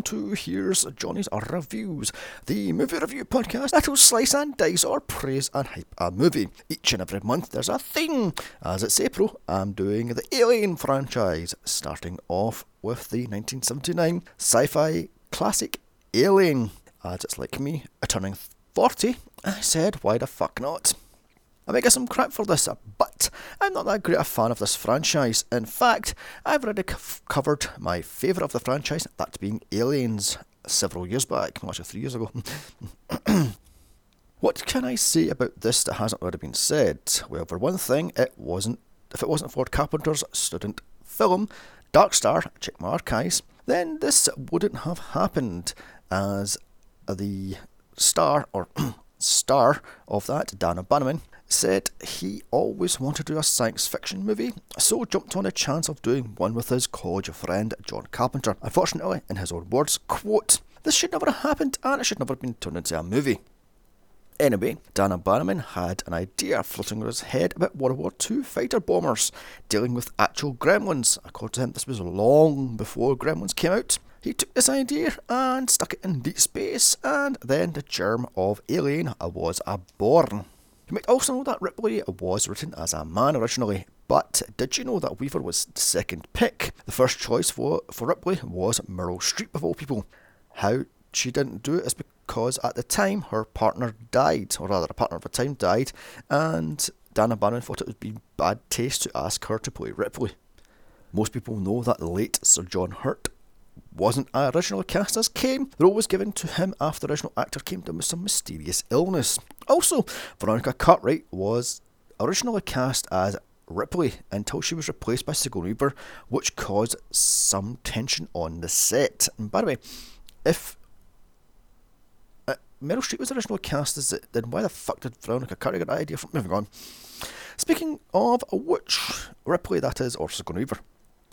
Welcome to Here's Johnny's Reviews, the movie review podcast that'll slice and dice or praise and hype a movie. Each and every month there's a theme. As it's April, I'm doing the Alien franchise, starting off with the 1979 sci fi classic Alien. As it's like me, turning 40, I said, why the fuck not? I might get some crap for this, but I'm not that great a fan of this franchise. In fact, I've already c- covered my favourite of the franchise, that being Aliens, several years back, actually three years ago. what can I say about this that hasn't already been said? Well, for one thing, it wasn't. If it wasn't for Carpenter's student film, Dark Star, check my archives, then this wouldn't have happened as the star or star of that, Dan O'Bannerman, said he always wanted to do a science fiction movie, so jumped on the chance of doing one with his college friend John Carpenter. Unfortunately, in his own words, quote, this should never have happened and it should never have been turned into a movie. Anyway, Dan O'Bannerman had an idea floating in his head about World War II fighter bombers dealing with actual gremlins. According to him, this was long before gremlins came out. He took this idea and stuck it in deep space, and then the germ of Alien was born. You might also know that Ripley was written as a man originally, but did you know that Weaver was the second pick? The first choice for, for Ripley was Meryl Streep, of all people. How she didn't do it is because at the time her partner died, or rather, a partner of the time died, and Dana O'Bannon thought it would be bad taste to ask her to play Ripley. Most people know that the late Sir John Hurt wasn't originally cast as Kane. The role was given to him after the original actor came down with some mysterious illness. Also, Veronica Cartwright was originally cast as Ripley until she was replaced by Sigourney Weaver, which caused some tension on the set. And by the way, if uh, Meryl Streep was originally cast as it, then why the fuck did Veronica Cartwright get that idea from? Moving on. Speaking of which, Ripley, that is, or Sigourney Weaver,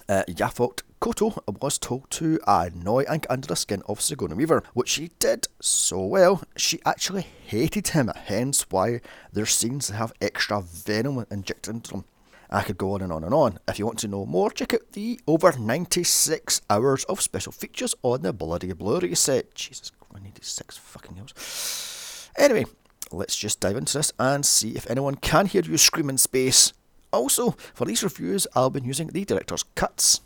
uh, Yaphet Kotto was told to annoy and under the skin of Sigourney Weaver, which she did so well, she actually hated him, hence why their scenes have extra venom injected into them. I could go on and on and on. If you want to know more, check out the over 96 hours of special features on the bloody Blu-ray set. Jesus, 96 fucking hours. Anyway, let's just dive into this and see if anyone can hear you scream in space. Also, for these reviews, I'll be using the director's cuts.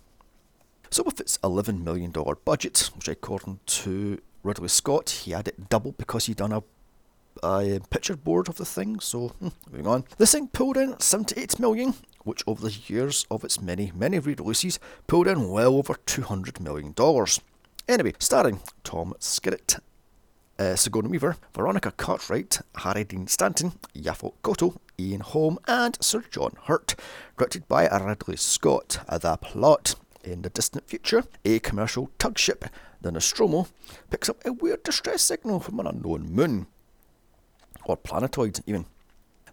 So, with its $11 million budget, which according to Ridley Scott, he had it doubled because he'd done a, a picture board of the thing. So, hmm, moving on. This thing pulled in 78 million, which over the years of its many, many re-releases pulled in well over $200 million. Anyway, starring Tom Skerritt, uh, Sigourney Weaver, Veronica Cartwright, Harry Dean Stanton, Yaphet Kotto, Ian Holm, and Sir John Hurt. Directed by Ridley Scott. The plot in the distant future, a commercial tug ship, the Nostromo, picks up a weird distress signal from an unknown moon, or planetoid even.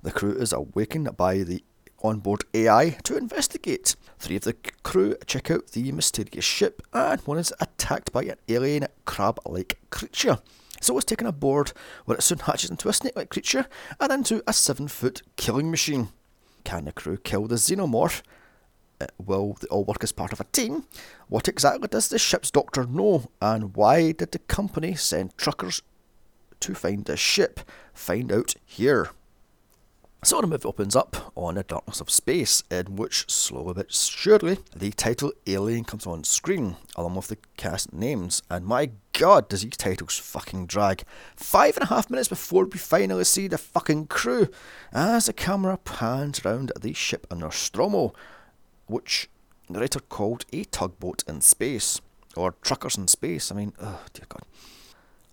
The crew is awakened by the onboard AI to investigate. Three of the crew check out the mysterious ship, and one is attacked by an alien crab like creature. So it's taken aboard, where it soon hatches into a snake like creature and into a seven foot killing machine. Can the crew kill the xenomorph? Uh, will they all work as part of a team? What exactly does the ship's doctor know? And why did the company send truckers to find the ship? Find out here. So the movie opens up on the darkness of space, in which, slowly but surely, the title Alien comes on screen, along with the cast names. And my god, does these titles fucking drag. Five and a half minutes before we finally see the fucking crew, as the camera pans around the ship Nostromo, which the writer called a tugboat in space, or truckers in space. I mean, oh dear god.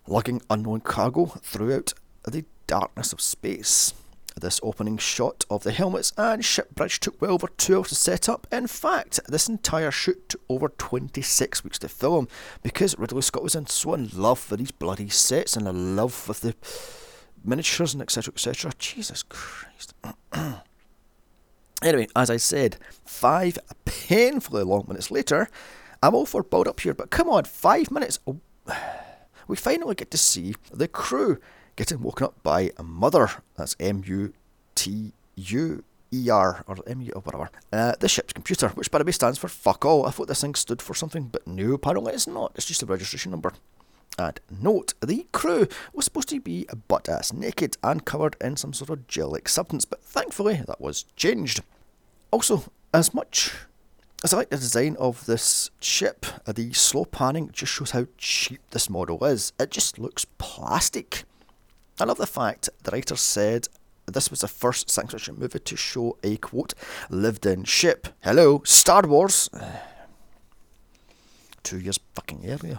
Lugging unknown cargo throughout the darkness of space. This opening shot of the helmets and ship bridge took well over two hours to set up. In fact, this entire shoot took over 26 weeks to film because Ridley Scott was in so in love with these bloody sets and in love with the miniatures and etc. etc. Jesus Christ. anyway, as I said, five painfully long minutes later, I'm all for build up here, but come on, five minutes. Oh, we finally get to see the crew getting woken up by a mother. That's M U T U ER or ME or whatever. Uh, the ship's computer, which by the way stands for fuck all. I thought this thing stood for something, but no, apparently it's not. It's just a registration number. And note, the crew was supposed to be butt ass naked and covered in some sort of gel like substance, but thankfully that was changed. Also, as much as I like the design of this ship, the slow panning just shows how cheap this model is. It just looks plastic. I love the fact the writer said this was the first science movie to show a quote lived in ship. Hello, Star Wars. Two years fucking earlier.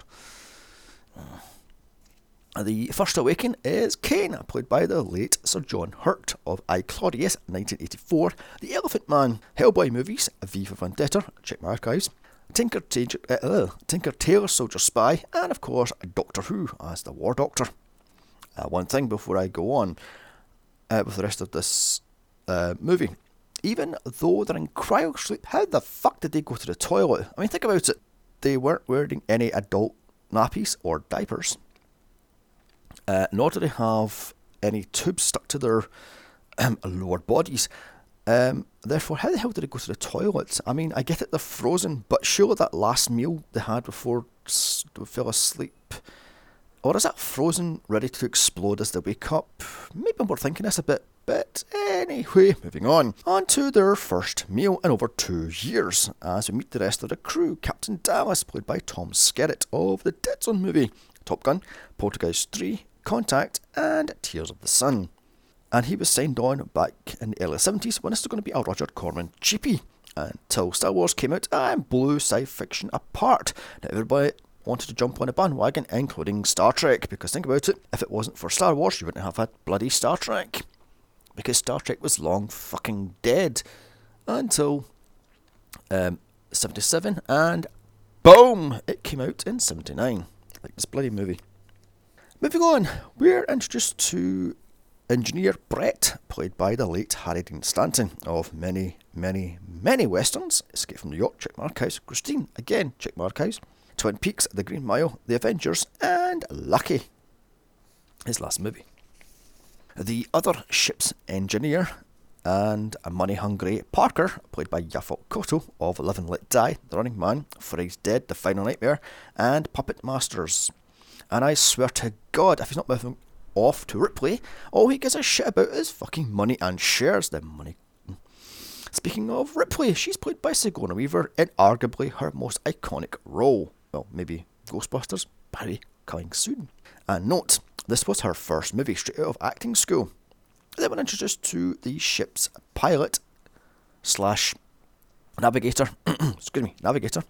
The first Awakening is Kane, played by the late Sir John Hurt of I Claudius, 1984, The Elephant Man, Hellboy movies, V for Vendetta, check my archives, Tinker, Tanger, uh, Tinker Tailor Soldier Spy, and of course Doctor Who as the War Doctor. Uh, one thing before I go on uh, with the rest of this uh, movie. Even though they're in cryo sleep, how the fuck did they go to the toilet? I mean, think about it. They weren't wearing any adult nappies or diapers, uh, nor do they have any tubes stuck to their um, lower bodies. Um, therefore, how the hell did they go to the toilet? I mean, I get it, they're frozen, but surely that last meal they had before they fell asleep, or is that frozen, ready to explode as they wake up? Maybe we're thinking this a bit, but anyway, moving on. On to their first meal in over two years, as we meet the rest of the crew. Captain Dallas, played by Tom Skerritt of the Zone movie, Top Gun, Poltergeist 3, Contact, and Tears of the Sun. And he was signed on back in the early 70s when this was going to be a Roger Corman cheapie. Until Star Wars came out and blew sci fi fiction apart. Now, everybody wanted to jump on a bandwagon, including Star Trek, because think about it, if it wasn't for Star Wars, you wouldn't have had bloody Star Trek. Because Star Trek was long fucking dead until um, 77, and boom, it came out in 79. Like this bloody movie. Moving on, we're introduced to engineer Brett, played by the late Harry Dean Stanton of many, many, many westerns. Escape from New York, check my archives. Christine, again, check my archives. Twin Peaks, The Green Mile, The Avengers, and Lucky, his last movie. The other ship's engineer and a money hungry Parker, played by Yaphet Kotto of Live and Let Die, The Running Man, Freddy's Dead, The Final Nightmare, and Puppet Masters. And I swear to God, if he's not moving off to Ripley, all he gives a shit about is fucking money and shares the money. Speaking of Ripley, she's played by Sigourney Weaver in arguably her most iconic role well, maybe Ghostbusters, Barry, coming soon. And note, this was her first movie straight out of acting school. They were introduced to the ship's pilot slash navigator, excuse me, navigator,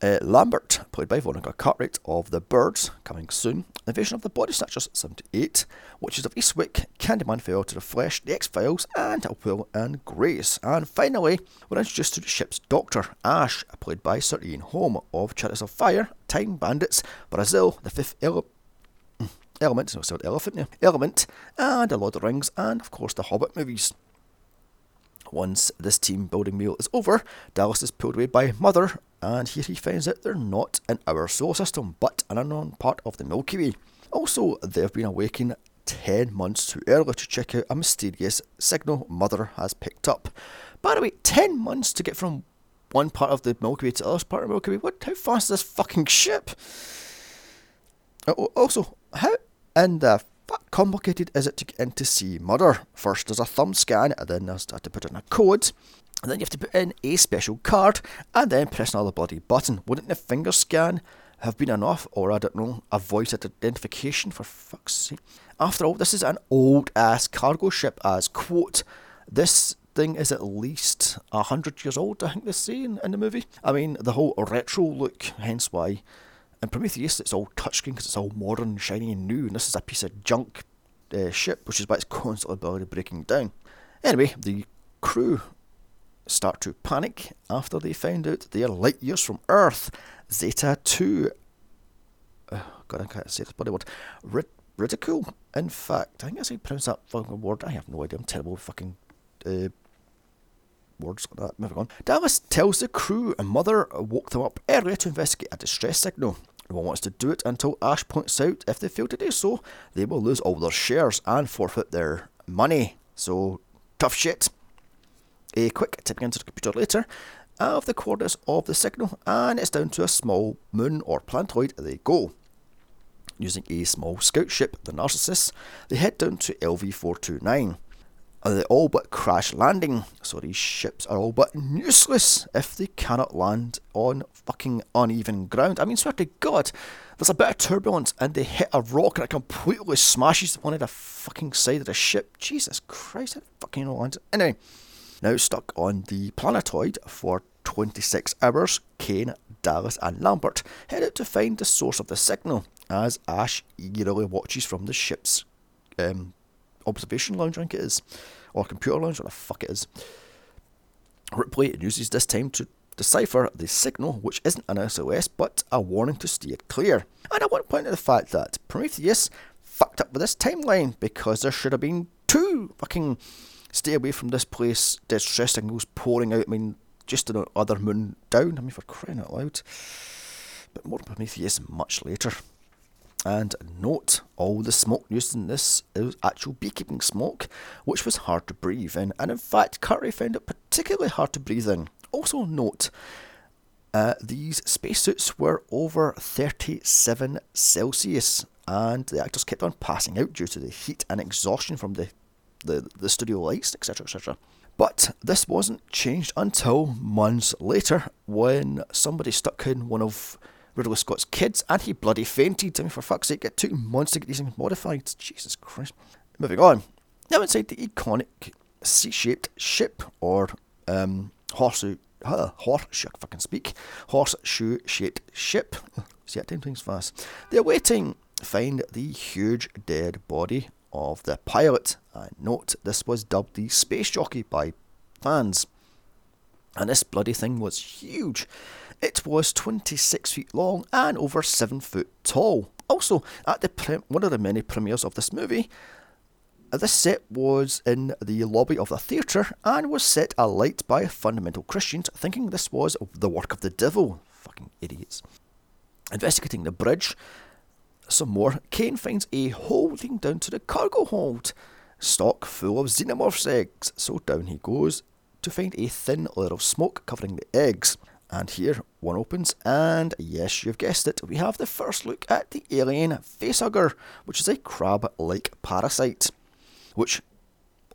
uh, Lambert, played by Veronica Cartwright of The Birds, coming soon. Invasion of the Body Snatchers 78, Witches of Eastwick, Candyman Farewell to the Flesh, The X Files, and Will and Grace. And finally, we're introduced to the ship's doctor, Ash, played by Sir Ian Holm of Chariots of Fire, Time Bandits, Brazil, The Fifth Ele- Element, no, Elephant, yeah, Element, and The Lord of the Rings, and of course the Hobbit movies. Once this team building meal is over, Dallas is pulled away by Mother, and here he finds out they're not in our solar system, but an unknown part of the Milky Way. Also, they've been awakened 10 months too early to check out a mysterious signal Mother has picked up. By the way, 10 months to get from one part of the Milky Way to the other part of the Milky Way? What? How fast is this fucking ship? Oh, oh, also, how in the but complicated is it to get in to see Mother? First there's a thumb scan, and then there's to put in a code, and then you have to put in a special card, and then press another bloody button. Wouldn't the finger scan have been enough, or I don't know, a voice identification for fuck's sake? After all, this is an old ass cargo ship, as quote, this thing is at least a hundred years old, I think they say in, in the movie. I mean, the whole retro look, hence why in Prometheus, it's all touchscreen because it's all modern, shiny, and new, and this is a piece of junk uh, ship, which is why it's constantly breaking down. Anyway, the crew start to panic after they find out they are light years from Earth. Zeta 2. Oh, God, I can't say this bloody word. Rid- ridicule. In fact, I think that's how you pronounce that fucking word. I have no idea. I'm terrible with fucking uh, words like that. Moving on. Dallas tells the crew a mother woke them up earlier to investigate a distress signal. No one wants to do it until Ash points out if they fail to do so, they will lose all their shares and forfeit their money. So, tough shit. A quick typing into the computer later of the coordinates of the signal, and it's down to a small moon or planetoid they go. Using a small scout ship, the Narcissus, they head down to LV 429. They all but crash landing, so these ships are all but useless if they cannot land on fucking uneven ground. I mean, swear to God, there's a bit of turbulence and they hit a rock and it completely smashes one of the fucking side of the ship. Jesus Christ, it fucking lands. Anyway, now stuck on the planetoid for 26 hours, Kane, Dallas, and Lambert head out to find the source of the signal as Ash eagerly watches from the ship's um, observation lounge, I think it is, or computer lounge, what the fuck it is. Ripley uses this time to decipher the signal, which isn't an SOS but a warning to steer clear. And I want to point out the fact that Prometheus fucked up with this timeline because there should have been two fucking stay away from this place distress signals pouring out. I mean, just another moon down. I mean, for crying out loud. But more Prometheus much later. And note, all the smoke used in this is actual beekeeping smoke, which was hard to breathe in, and in fact, Curry found it particularly hard to breathe in. Also, note, uh, these spacesuits were over 37 Celsius, and the actors kept on passing out due to the heat and exhaustion from the, the, the studio lights, etc. etc. But this wasn't changed until months later when somebody stuck in one of Ridley Scott's kids and he bloody fainted. I mean, for fuck's sake, it took months to get these things modified. Jesus Christ. Moving on. Now inside the iconic C-shaped ship or um, horseshoe, uh, horseshoe, fucking speak, horseshoe shaped ship. See, I time things fast. They're waiting find the huge dead body of the pilot. And note, this was dubbed the Space Jockey by fans. And this bloody thing was huge. It was 26 feet long and over 7 foot tall. Also, at the pre- one of the many premieres of this movie, this set was in the lobby of the theatre and was set alight by fundamental Christians thinking this was the work of the devil. Fucking idiots. Investigating the bridge, some more, Kane finds a hole leading down to the cargo hold. Stock full of xenomorph's eggs, so down he goes to find a thin layer of smoke covering the eggs. And here one opens, and yes, you've guessed it, we have the first look at the alien facehugger, which is a crab like parasite, which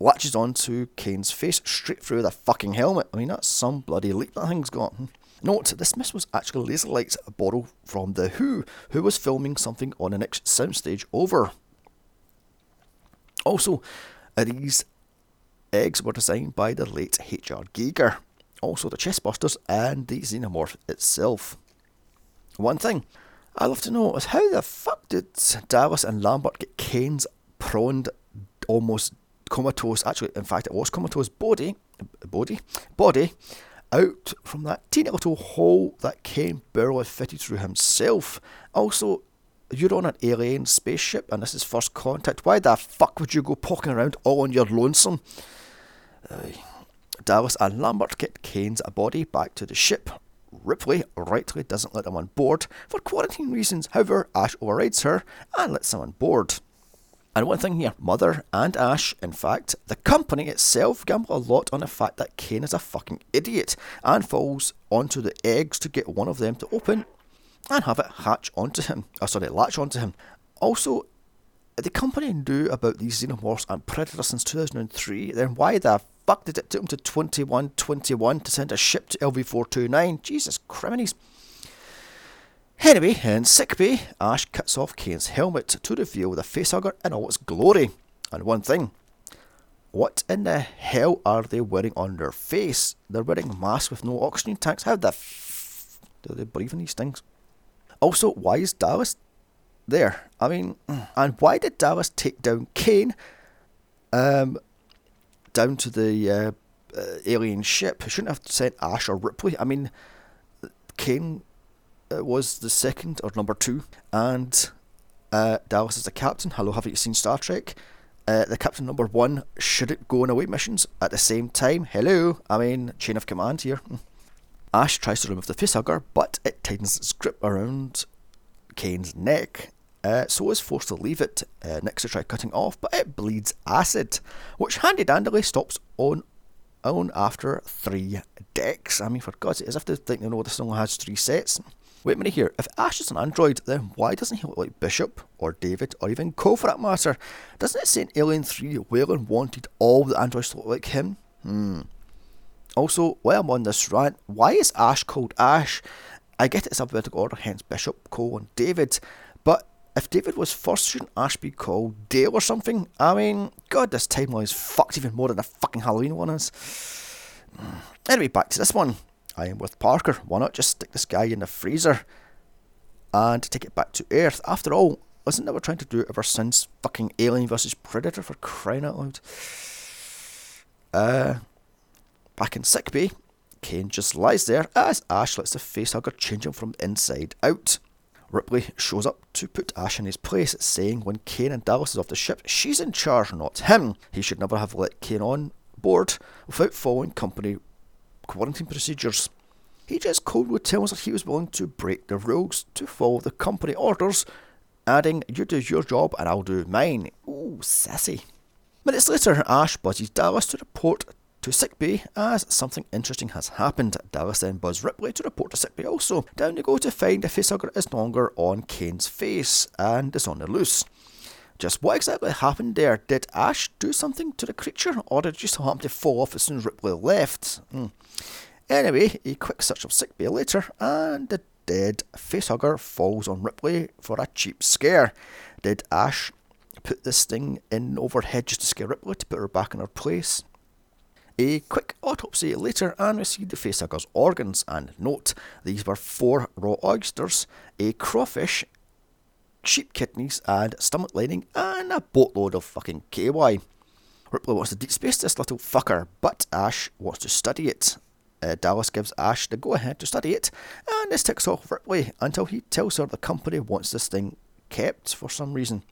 latches onto Kane's face straight through the fucking helmet. I mean, that's some bloody leap that thing's got. Note, this miss was actually laser lights borrowed from The Who, who was filming something on the next soundstage over. Also, these eggs were designed by the late H.R. Giger, also the chestbusters and the xenomorph itself. One thing I'd love to know is how the fuck did Dallas and Lambert get Kane's prawned, almost comatose, actually, in fact, it was comatose body, body, body, out from that teeny little hole that Kane barely fitted through himself. Also, you're on an alien spaceship and this is first contact. Why the fuck would you go poking around all on your lonesome? Uh, Dallas and Lambert get Kane's body back to the ship. Ripley rightly doesn't let them on board for quarantine reasons. However, Ash overrides her and lets them on board. And one thing here, Mother and Ash, in fact, the company itself gamble a lot on the fact that Kane is a fucking idiot and falls onto the eggs to get one of them to open and have it hatch onto him. Oh, sorry, latch onto him. Also, the company knew about these xenomorphs and predators since 2003. Then why the fuck did it take them to 2121 to send a ship to LV429? Jesus criminies. Anyway, in sickbay, Ash cuts off Kane's helmet to reveal the facehugger in all its glory. And one thing, what in the hell are they wearing on their face? They're wearing masks with no oxygen tanks. How the f do they breathe in these things? Also, why is Dallas there? I mean, and why did Dallas take down Kane um, down to the uh, uh, alien ship? Shouldn't have sent Ash or Ripley. I mean, Kane uh, was the second or number two, and uh, Dallas is the captain. Hello, haven't you seen Star Trek? Uh, the captain number one shouldn't go on away missions at the same time. Hello, I mean chain of command here. Ash tries to remove the facehugger, but it tightens its grip around Kane's neck, uh, so is forced to leave it. Uh, next to try cutting off, but it bleeds acid, which handy dandily stops on own after three decks. I mean, for God's sake, as if they think they know this only has three sets. Wait a minute here. If Ash is an android, then why doesn't he look like Bishop or David or even Cole for that matter? Doesn't it say in Alien 3 Weyland wanted all the androids to look like him? Hmm. Also, while I'm on this rant, why is Ash called Ash? I get it's alphabetical order, hence Bishop, Cole, and David, if David was first, shouldn't Ash be called Dale or something? I mean, God, this timeline is fucked even more than the fucking Halloween one is. Anyway, back to this one. I am with Parker. Why not just stick this guy in the freezer and take it back to Earth? After all, isn't that what we're trying to do ever since fucking Alien versus Predator for crying out loud? Uh, back in sickbay, Kane just lies there as Ash lets the facehugger change him from inside out. Ripley shows up to put Ash in his place, saying when Kane and Dallas is off the ship, she's in charge, not him. He should never have let Kane on board without following company quarantine procedures. He just coldly tells her he was willing to break the rules to follow the company orders, adding, You do your job and I'll do mine. Ooh, sassy. Minutes later, Ash buzzes Dallas to report to sickbay as something interesting has happened. Dallas then buzzes Ripley to report to sickbay also. Down they go to find the facehugger is no longer on Kane's face and is on the loose. Just what exactly happened there? Did Ash do something to the creature, or did it just happen to fall off as soon as Ripley left? Hmm. Anyway, a quick search of sickbay later, and the dead facehugger falls on Ripley for a cheap scare. Did Ash put this thing in overhead just to scare Ripley to put her back in her place? A quick autopsy later and we see the facehugger's organs and note these were four raw oysters, a crawfish, sheep kidneys and stomach lining, and a boatload of fucking KY. Ripley wants to deep space this little fucker, but Ash wants to study it. Uh, Dallas gives Ash the go ahead to study it, and this ticks off Ripley until he tells her the company wants this thing kept for some reason.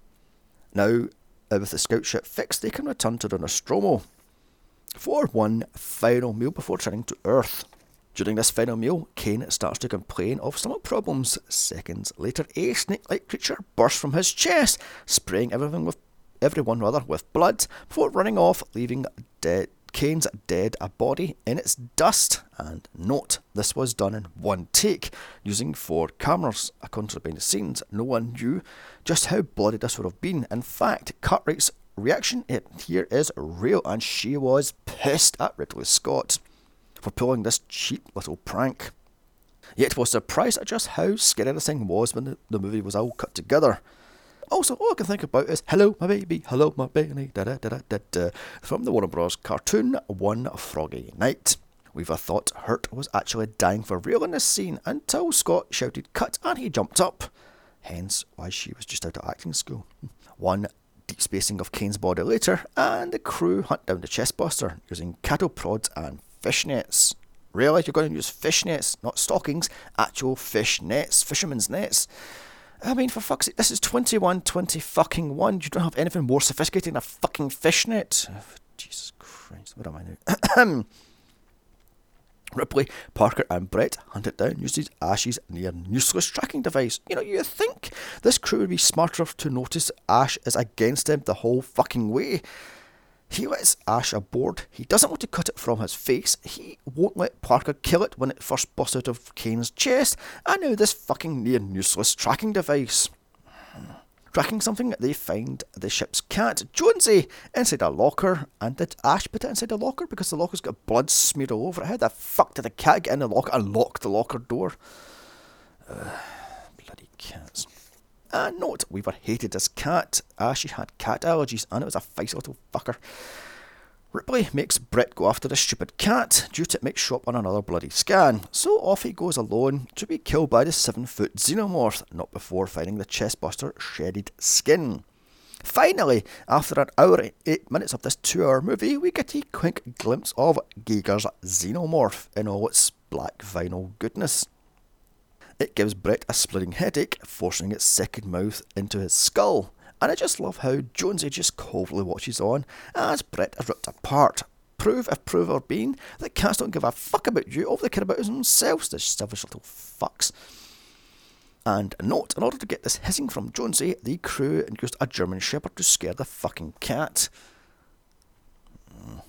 Now, uh, with the scout ship fixed, they can return to the Nostromo for one final meal before returning to Earth. During this final meal, Kane starts to complain of stomach problems. Seconds later, a snake-like creature bursts from his chest, spraying everything with everyone rather with blood before running off, leaving dead Kane's dead body in its dust. And note, this was done in one take, using four cameras. According to the the scenes, no one knew just how bloody this would have been. In fact, Cartwright's reaction here is real, and she was pissed at Ridley Scott for pulling this cheap little prank. Yet was surprised at just how scary this thing was when the, the movie was all cut together. Also, all I can think about is Hello, my baby, hello, my baby, da da da da da, da from the Warner Bros. cartoon One Froggy Night. Weaver thought Hurt was actually dying for real in this scene until Scott shouted cut and he jumped up. Hence why she was just out of acting school. One deep spacing of Kane's body later, and the crew hunt down the chestbuster using cattle prods and fishnets. Really? You're going to use fishnets, not stockings, actual fish nets, fishermen's nets. I mean, for fuck's sake, this is 21, 20 fucking 1. You don't have anything more sophisticated than a fucking fishnet. Oh, Jesus Christ, what am I now? Ripley, Parker, and Brett hunted down using Ash's near useless tracking device. You know, you think this crew would be smart enough to notice Ash is against them the whole fucking way. He lets Ash aboard. He doesn't want to cut it from his face. He won't let Parker kill it when it first busts out of Kane's chest. And now this fucking near useless tracking device. Tracking something, they find the ship's cat, Jonesy, inside a locker. And did Ash put it inside the locker? Because the locker's got blood smeared all over it. How the fuck did the cat get in the locker and lock the locker door? Bloody cats. And note, Weaver hated this cat. She had cat allergies, and it was a feisty little fucker. Ripley makes Brett go after the stupid cat due to it show up on another bloody scan, so off he goes alone to be killed by the seven foot xenomorph, not before finding the chestbuster shredded skin. Finally, after an hour and eight minutes of this two hour movie, we get a quick glimpse of Giger's xenomorph in all its black vinyl goodness. It gives Brett a splitting headache, forcing its second mouth into his skull. And I just love how Jonesy just coldly watches on as Brett is ripped apart. Prove, if prove or been, that cats don't give a fuck about you, all they care about is themselves, the selfish little fucks. And a note, in order to get this hissing from Jonesy, the crew used a German Shepherd to scare the fucking cat. Mm.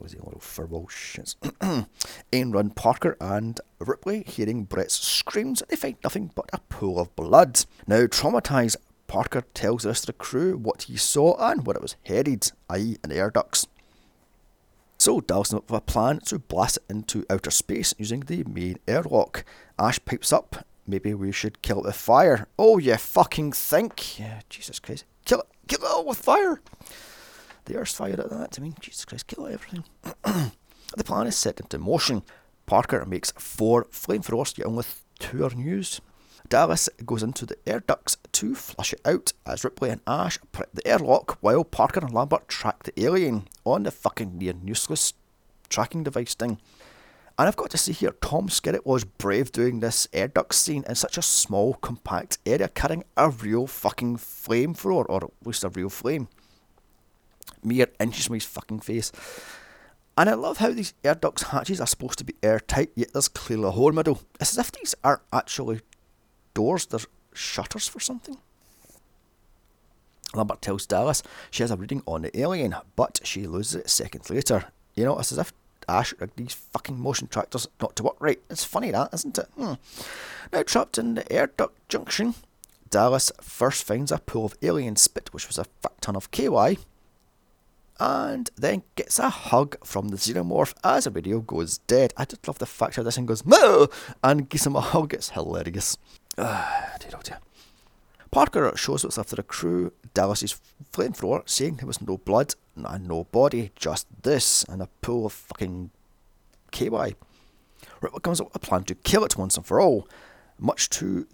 Lazy little furball shits. Ayn run Parker and Ripley, hearing Brett's screams, they find nothing but a pool of blood. Now, traumatised, Parker tells the rest of the crew what he saw and where it was headed, i.e., an air ducts. So Dallas up with a plan to blast it into outer space using the main airlock. Ash pipes up, maybe we should kill it with fire. Oh, you fucking think? Yeah, Jesus Christ. Kill it, kill it all with fire! The Earth's fired at that. I mean, Jesus Christ, kill everything. the plan is set into motion. Parker makes four flamethrowers, yet only two are used. Dallas goes into the air ducts to flush it out as Ripley and Ash prep the airlock while Parker and Lambert track the alien on the fucking near useless tracking device thing. And I've got to say here, Tom Skerritt was brave doing this air duct scene in such a small, compact area, carrying a real fucking flamethrower, or at least a real flame mere inches from his fucking face. And I love how these air ducts hatches are supposed to be airtight, yet there's clearly a hole in the middle. It's as if these are actually doors, they're shutters for something. Lambert tells Dallas she has a reading on the alien, but she loses it seconds later. You know, it's as if Ash rigged these fucking motion trackers not to work right. It's funny that, isn't it? Hmm. Now trapped in the air duct junction, Dallas first finds a pool of alien spit, which was a fuck ton of KY, and then gets a hug from the xenomorph as the radio goes dead. I just love the fact how this thing goes no and gives him a hug. It's hilarious. Ah, dear oh dear. Parker shows what's after the crew Dallas's flamethrower, saying there was no blood and no body, just this and a pool of fucking KY. Ripley comes up with a plan to kill it once and for all, much to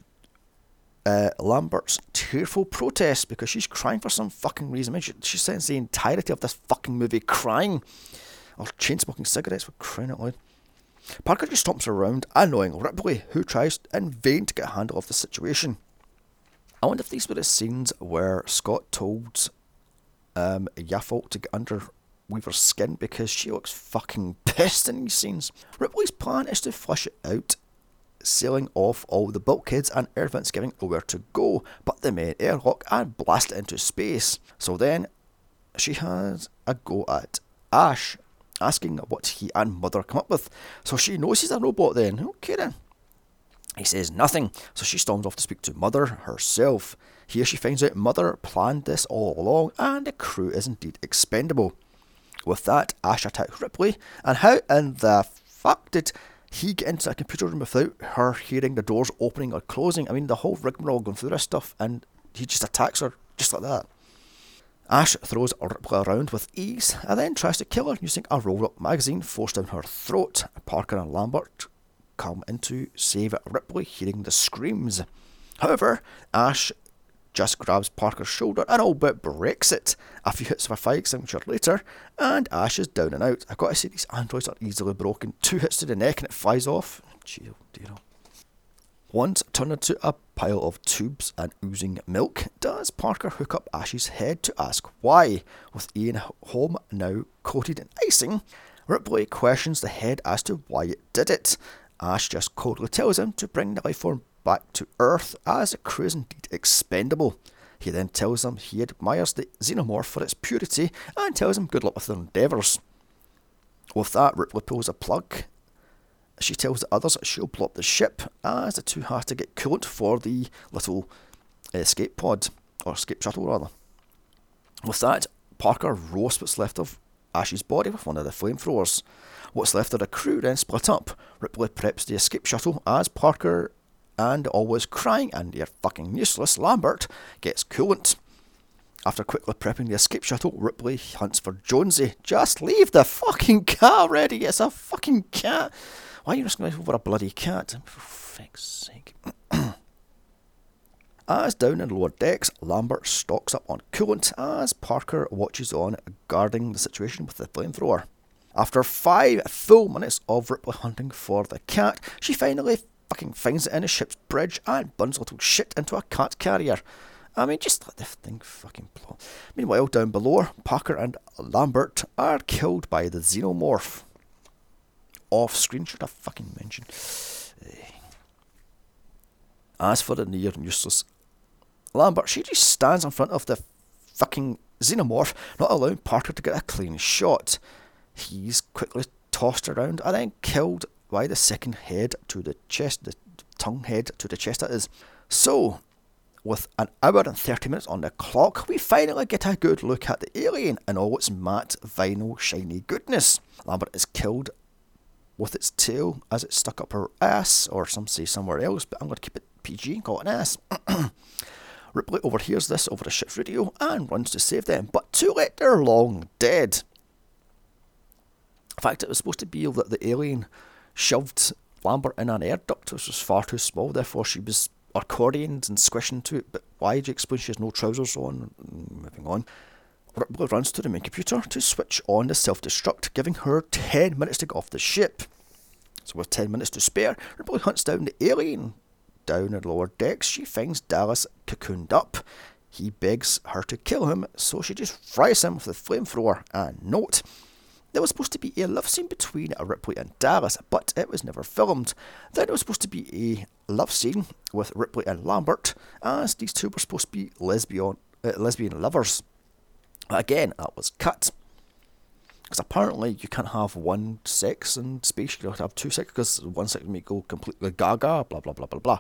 uh, Lambert's tearful protest because she's crying for some fucking reason. I mean, she, she spends the entirety of this fucking movie crying or chain smoking cigarettes for crying out loud. Parker just stomps around, annoying Ripley, who tries in vain to get a handle of the situation. I wonder if these were the scenes where Scott told um, Yaphet to get under Weaver's skin because she looks fucking pissed in these scenes. Ripley's plan is to flush it out sailing off all the bulkheads and air vents giving nowhere to go but the main airlock and blast it into space. So then she has a go at Ash, asking what he and Mother come up with. So she knows he's a robot then. Okay then. He says nothing, so she storms off to speak to Mother herself. Here she finds out Mother planned this all along and the crew is indeed expendable. With that, Ash attacks Ripley, and how in the fuck did he get into a computer room without her hearing the doors opening or closing. I mean, the whole rigmarole going through this stuff, and he just attacks her just like that. Ash throws Ripley around with ease and then tries to kill her using a roll up magazine forced down her throat. Parker and Lambert come in to save Ripley, hearing the screams. However, Ash just grabs Parker's shoulder and all but breaks it. A few hits of a fire extinguisher later, and Ash is down and out. I've got to say, these androids are easily broken. Two hits to the neck and it flies off. Gee, oh dear. Once turned into a pile of tubes and oozing milk, does Parker hook up Ash's head to ask why? With Ian Holm now coated in icing, Ripley questions the head as to why it did it. Ash just coldly tells him to bring the life form back to Earth as a crew is indeed expendable. He then tells them he admires the xenomorph for its purity and tells him good luck with their endeavours. With that, Ripley pulls a plug. She tells the others she'll blow up the ship ah, as the two have to get coolant for the little escape pod, or escape shuttle rather. With that, Parker roasts what's left of Ash's body with one of the flamethrowers. What's left of the crew then split up. Ripley preps the escape shuttle as Parker and always crying and you're fucking useless, Lambert gets coolant. After quickly prepping the escape shuttle, Ripley hunts for Jonesy. Just leave the fucking car ready. It's a fucking cat. Why are you risking life over a bloody cat? For fuck's sake. as down in lower decks, Lambert stocks up on coolant as Parker watches on, guarding the situation with the flamethrower. After five full minutes of Ripley hunting for the cat, she finally fucking finds it in a ship's bridge and burns little shit into a cat carrier. I mean, just let the thing fucking blow. Meanwhile, down below, Parker and Lambert are killed by the xenomorph. Off screen, should I fucking mention? Eh. As for the near useless Lambert, she just stands in front of the fucking xenomorph, not allowing Parker to get a clean shot. he's quickly tossed around and then killed by the second head to the chest, the tongue head to the chest, that is. So, with an hour and 30 minutes on the clock, we finally get a good look at the alien in all its matte, vinyl, shiny goodness. Lambert is killed with its tail as it stuck up her ass, or some say somewhere else, but I'm going to keep it PG and call it an ass. Ripley overhears this over the ship's radio and runs to save them, but too late, they're long dead. In fact, it was supposed to be that the alien shoved Lambert in an air duct, which was far too small, therefore she was accordioned and squished into it. But why did you explain she has no trousers on? Mm, moving on. Ripley runs to the main computer to switch on the self destruct, giving her 10 minutes to get off the ship. So, with 10 minutes to spare, Ripley hunts down the alien. Down in lower decks, she finds Dallas cocooned up. He begs her to kill him, so she just fries him with the flamethrower. And note, there was supposed to be a love scene between Ripley and Dallas, but it was never filmed. Then there was supposed to be a love scene with Ripley and Lambert, as these two were supposed to be lesbian, uh, lesbian lovers. Again, that was cut. Because apparently you can't have one sex in space, you have to have two sex, because one sex may go completely gaga, blah blah blah blah blah.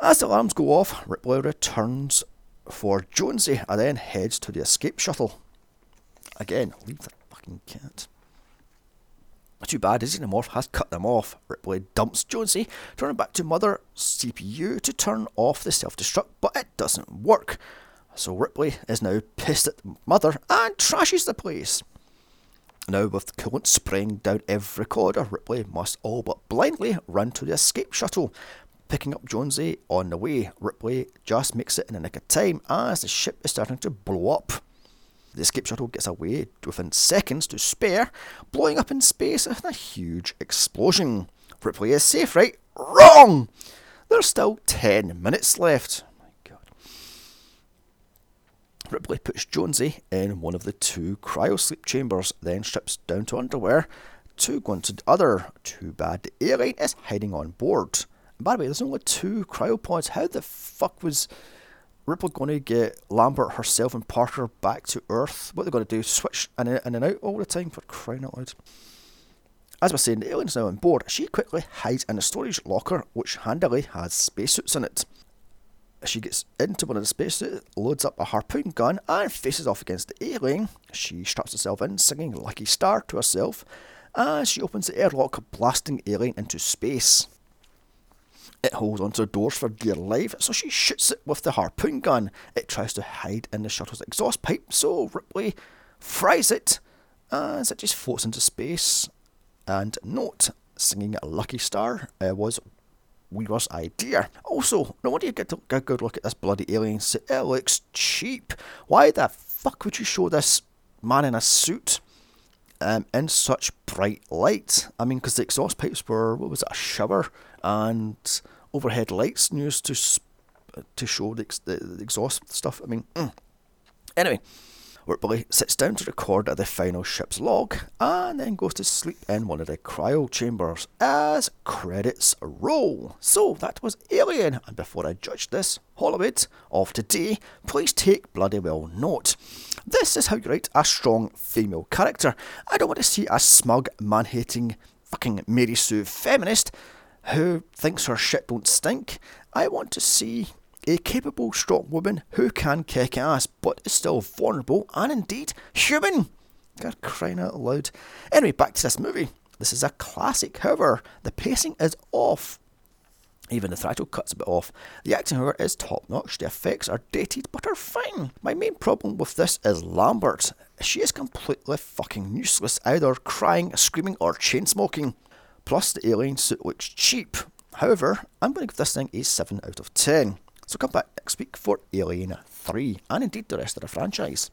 As the alarms go off, Ripley returns for Jonesy and then heads to the escape shuttle. Again, leave that fucking cat. Too bad xenomorph has cut them off. Ripley dumps Jonesy, turning back to Mother CPU to turn off the self destruct, but it doesn't work. So Ripley is now pissed at Mother and trashes the place. Now, with the coolant spraying down every corridor, Ripley must all but blindly run to the escape shuttle. Picking up Jonesy on the way, Ripley just makes it in a nick of time as the ship is starting to blow up. The escape shuttle gets away within seconds to spare, blowing up in space in a huge explosion. Ripley is safe, right? Wrong! There's still 10 minutes left. Ripley puts Jonesy in one of the two cryo sleep chambers, then strips down to underwear to go into the other. Too bad the alien is hiding on board. And by the way, there's only two cryopods. How the fuck was Ripley going to get Lambert herself and Parker back to Earth? What are they going to do? Switch in and, in and out all the time for crying out loud. As we're saying, the alien's now on board. She quickly hides in a storage locker, which handily has spacesuits in it. She gets into one of the spacesuits, loads up a harpoon gun, and faces off against the alien. She straps herself in, singing Lucky Star to herself, as she opens the airlock, blasting alien into space. It holds onto the doors for dear life, so she shoots it with the harpoon gun. It tries to hide in the shuttle's exhaust pipe, so Ripley fries it as it just floats into space. And note, singing Lucky Star uh, was Weaver's idea. Also, no wonder you get, a good look at this bloody alien say, it looks cheap. Why the fuck would you show this man in a suit um, in such bright light? I mean, because the exhaust pipes were, what was it, a shower and overhead lights used to to show the, the, the exhaust stuff. I mean, mm. anyway, Ripley sits down to record the final ship's log and then goes to sleep in one of the cryo chambers as credits roll. So that was Alien, and before I judge this Hollywood of today, please take bloody well note. This is how you write a strong female character. I don't want to see a smug, man hating, fucking Mary Sue feminist who thinks her shit don't stink. I want to see a capable, strong woman who can kick ass but is still vulnerable and indeed human. God crying out loud. Anyway, back to this movie. This is a classic, however, the pacing is off. Even the throttle cut's a bit off. The acting, however, is top notch. The effects are dated but are fine. My main problem with this is Lambert. She is completely fucking useless, either crying, screaming, or chain smoking. Plus, the alien suit looks cheap. However, I'm going to give this thing a 7 out of 10. So come back next week for Alien 3 and indeed the rest of the franchise.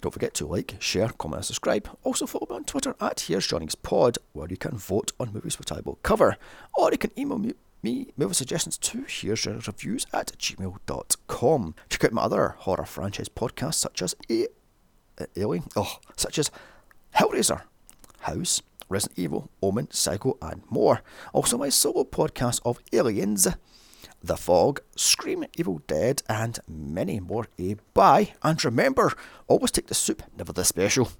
Don't forget to like, share, comment, and subscribe. Also follow me on Twitter at Here's Johnny's Pod, where you can vote on movies which I will cover. Or you can email me, me movie suggestions to Here's Johnny's Reviews at gmail.com. Check out my other horror franchise podcasts such as A- uh, Alien, oh, such as Hellraiser, House, Resident Evil, Omen, Psycho, and more. Also my solo podcast of Aliens the Fog, Scream, Evil Dead, and many more. A bye, and remember, always take the soup, never the special.